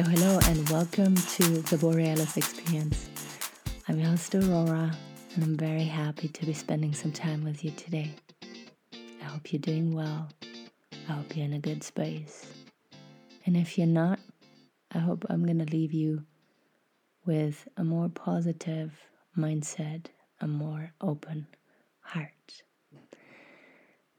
Hello, hello, and welcome to the Borealis Experience. I'm your host, Aurora, and I'm very happy to be spending some time with you today. I hope you're doing well. I hope you're in a good space. And if you're not, I hope I'm going to leave you with a more positive mindset, a more open heart.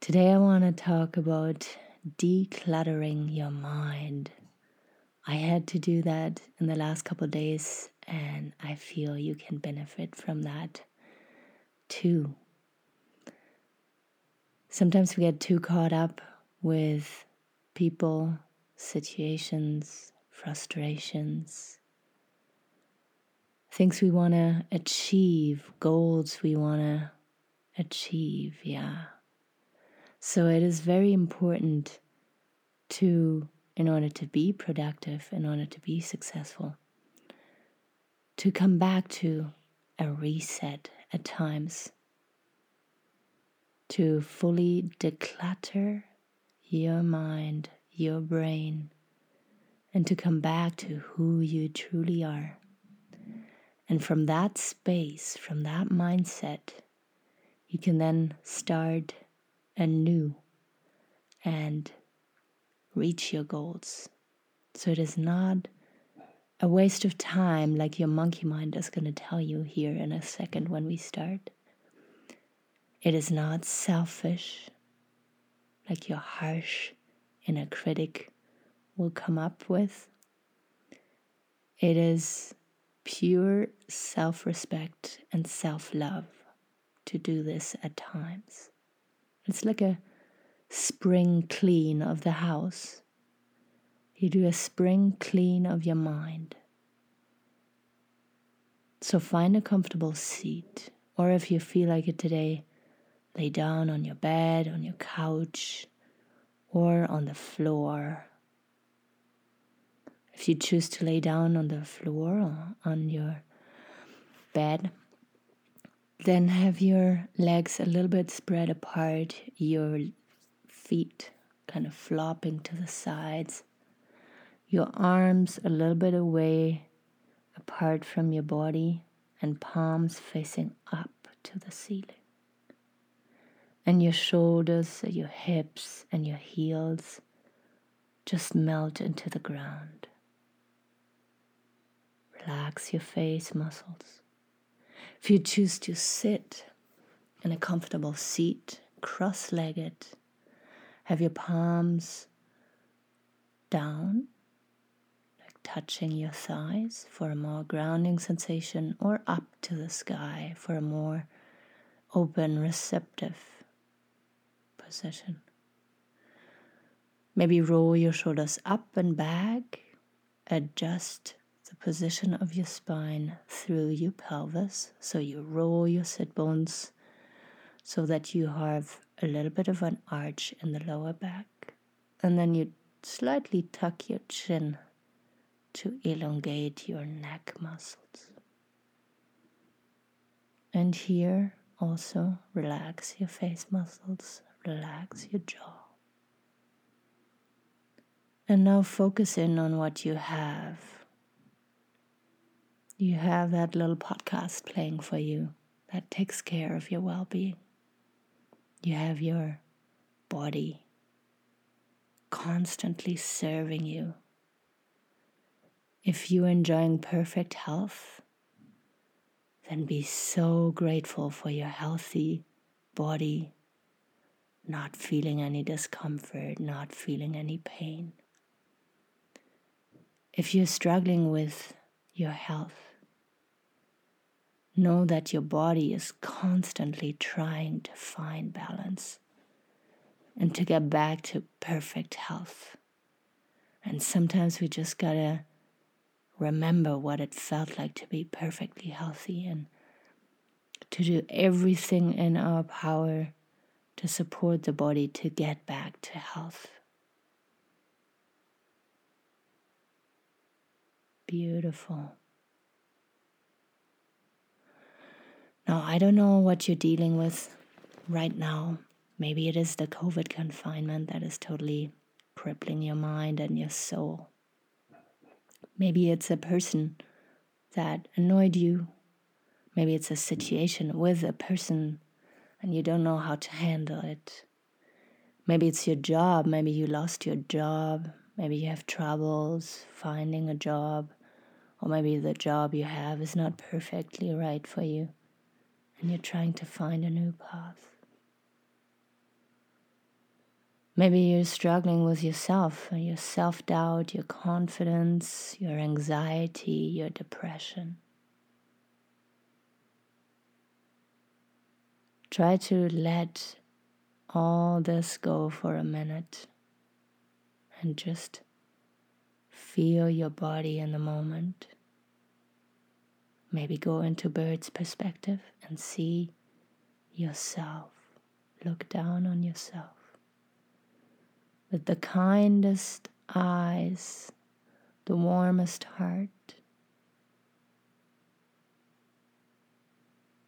Today, I want to talk about decluttering your mind. I had to do that in the last couple days, and I feel you can benefit from that too. Sometimes we get too caught up with people, situations, frustrations, things we want to achieve, goals we want to achieve, yeah. So it is very important to in order to be productive, in order to be successful, to come back to a reset at times, to fully declutter your mind, your brain, and to come back to who you truly are. And from that space, from that mindset, you can then start anew and reach your goals. So it is not a waste of time like your monkey mind is going to tell you here in a second when we start. It is not selfish like your harsh inner critic will come up with. It is pure self respect and self love to do this at times. It's like a spring clean of the house. You do a spring clean of your mind. So find a comfortable seat, or if you feel like it today, lay down on your bed, on your couch, or on the floor. If you choose to lay down on the floor or on your bed, then have your legs a little bit spread apart, your feet kind of flopping to the sides, your arms a little bit away apart from your body, and palms facing up to the ceiling. And your shoulders, your hips, and your heels just melt into the ground. Relax your face muscles. If you choose to sit in a comfortable seat, cross legged, have your palms down, like touching your thighs for a more grounding sensation, or up to the sky for a more open, receptive position. Maybe roll your shoulders up and back, adjust the position of your spine through your pelvis. So you roll your sit bones so that you have a little bit of an arch in the lower back. And then you slightly tuck your chin to elongate your neck muscles. And here also relax your face muscles, relax your jaw. And now focus in on what you have. You have that little podcast playing for you that takes care of your well being. You have your body constantly serving you. If you're enjoying perfect health, then be so grateful for your healthy body, not feeling any discomfort, not feeling any pain. If you're struggling with your health, Know that your body is constantly trying to find balance and to get back to perfect health. And sometimes we just gotta remember what it felt like to be perfectly healthy and to do everything in our power to support the body to get back to health. Beautiful. Now, I don't know what you're dealing with right now. Maybe it is the COVID confinement that is totally crippling your mind and your soul. Maybe it's a person that annoyed you. Maybe it's a situation with a person and you don't know how to handle it. Maybe it's your job. Maybe you lost your job. Maybe you have troubles finding a job. Or maybe the job you have is not perfectly right for you and you're trying to find a new path. Maybe you're struggling with yourself, your self doubt, your confidence, your anxiety, your depression. Try to let all this go for a minute and just feel your body in the moment. Maybe go into bird's perspective and see yourself. Look down on yourself with the kindest eyes, the warmest heart.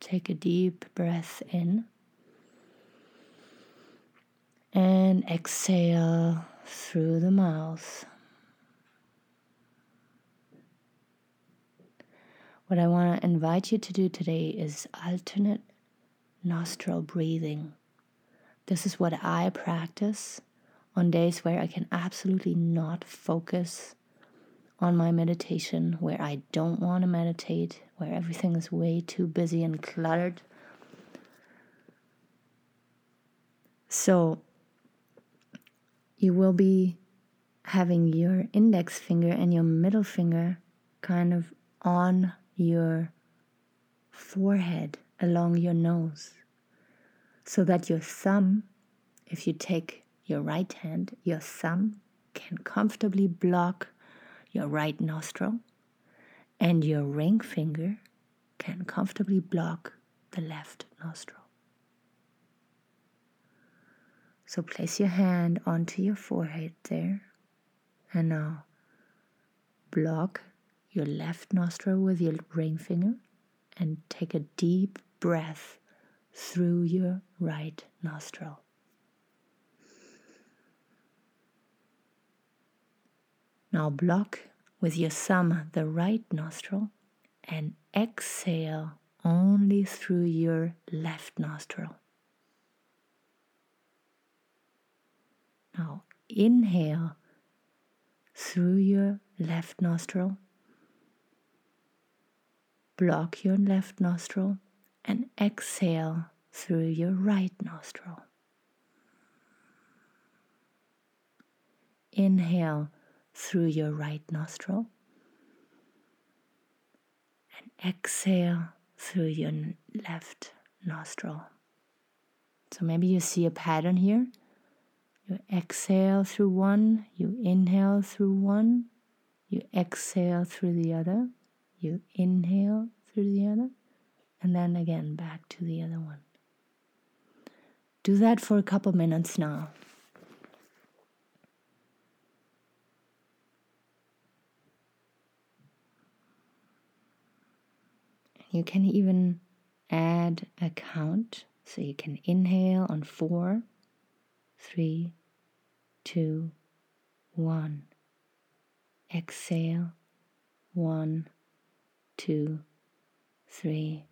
Take a deep breath in and exhale through the mouth. What I want to invite you to do today is alternate nostril breathing. This is what I practice on days where I can absolutely not focus on my meditation, where I don't want to meditate, where everything is way too busy and cluttered. So, you will be having your index finger and your middle finger kind of on your forehead along your nose so that your thumb, if you take your right hand, your thumb can comfortably block your right nostril and your ring finger can comfortably block the left nostril. So place your hand onto your forehead there. And now block your left nostril with your ring finger and take a deep breath through your right nostril. Now block with your thumb the right nostril and exhale only through your left nostril. Now inhale through your left nostril, block your left nostril, and exhale through your right nostril. Inhale through your right nostril and exhale through your left nostril. So maybe you see a pattern here you exhale through one, you inhale through one, you exhale through the other, you inhale through the other, and then again back to the other one. Do that for a couple minutes now. You can even add a count. So you can inhale on four, three, two, one. Exhale, one, two, three,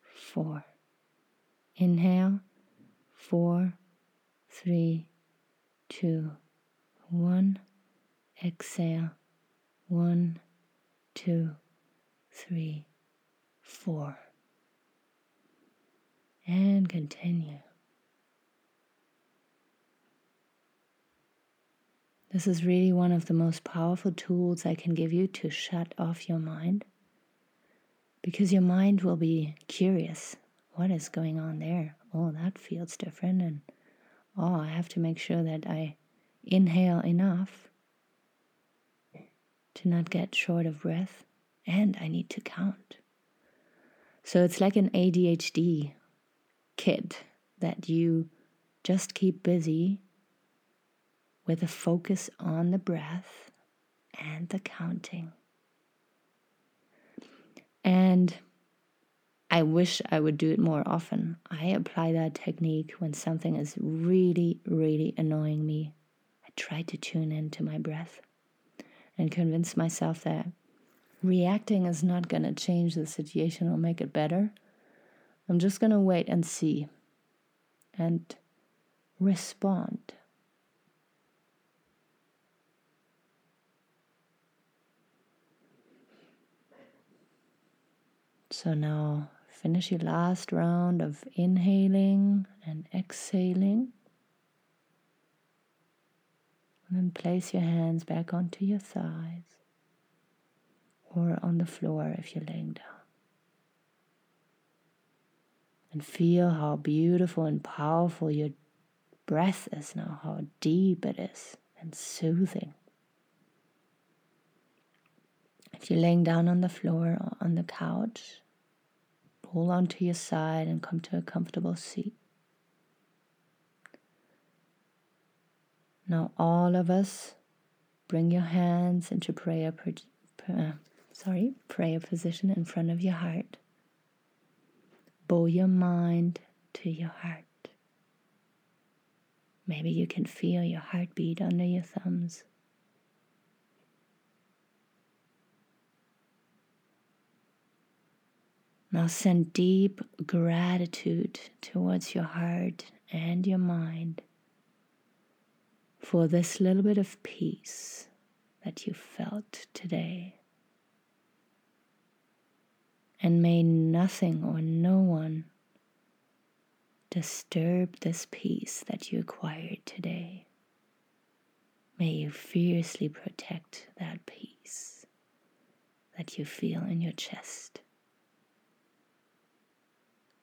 four. Inhale, four, three, two, one. Exhale, one, two, three, four. And continue. This is really one of the most powerful tools I can give you to shut off your mind. Because your mind will be curious. What is going on there? Oh, that feels different. And oh, I have to make sure that I inhale enough to not get short of breath. And I need to count. So it's like an ADHD kid that you just keep busy with a focus on the breath and the counting. And I wish I would do it more often. I apply that technique when something is really, really annoying me. I try to tune into my breath. and convince myself that reacting is not going to change the situation or make it better. I'm just going to wait and see and respond. So now finish your last round of inhaling and exhaling. And then place your hands back onto your thighs or on the floor if you're laying down. And feel how beautiful and powerful your breath is now, how deep it is and soothing. If you're laying down on the floor or on the couch, roll onto your side and come to a comfortable seat. Now, all of us, bring your hands into prayer, uh, sorry, prayer position in front of your heart. Bow your mind to your heart. Maybe you can feel your heartbeat under your thumbs. Now send deep gratitude towards your heart and your mind for this little bit of peace that you felt today. And may nothing or no one disturb this peace that you acquired today. May you fiercely protect that peace that you feel in your chest.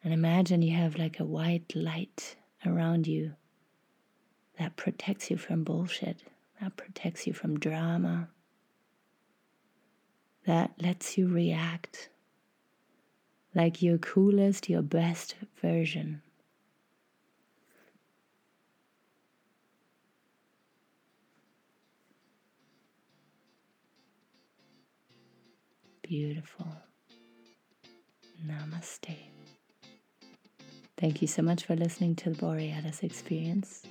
And imagine you have like a white light around you that protects you from bullshit, that protects you from drama, that lets you react like your coolest, your best version. Beautiful. Namaste. Thank you so much for listening to the Borealis Experience.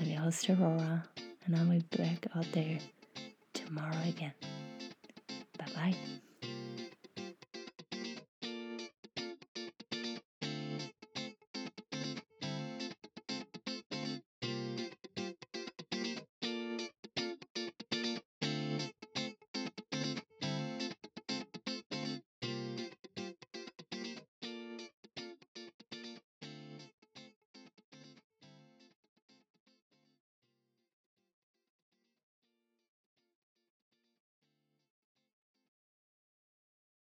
I'm your host, Aurora, and I'll be back out there tomorrow again. Bye bye.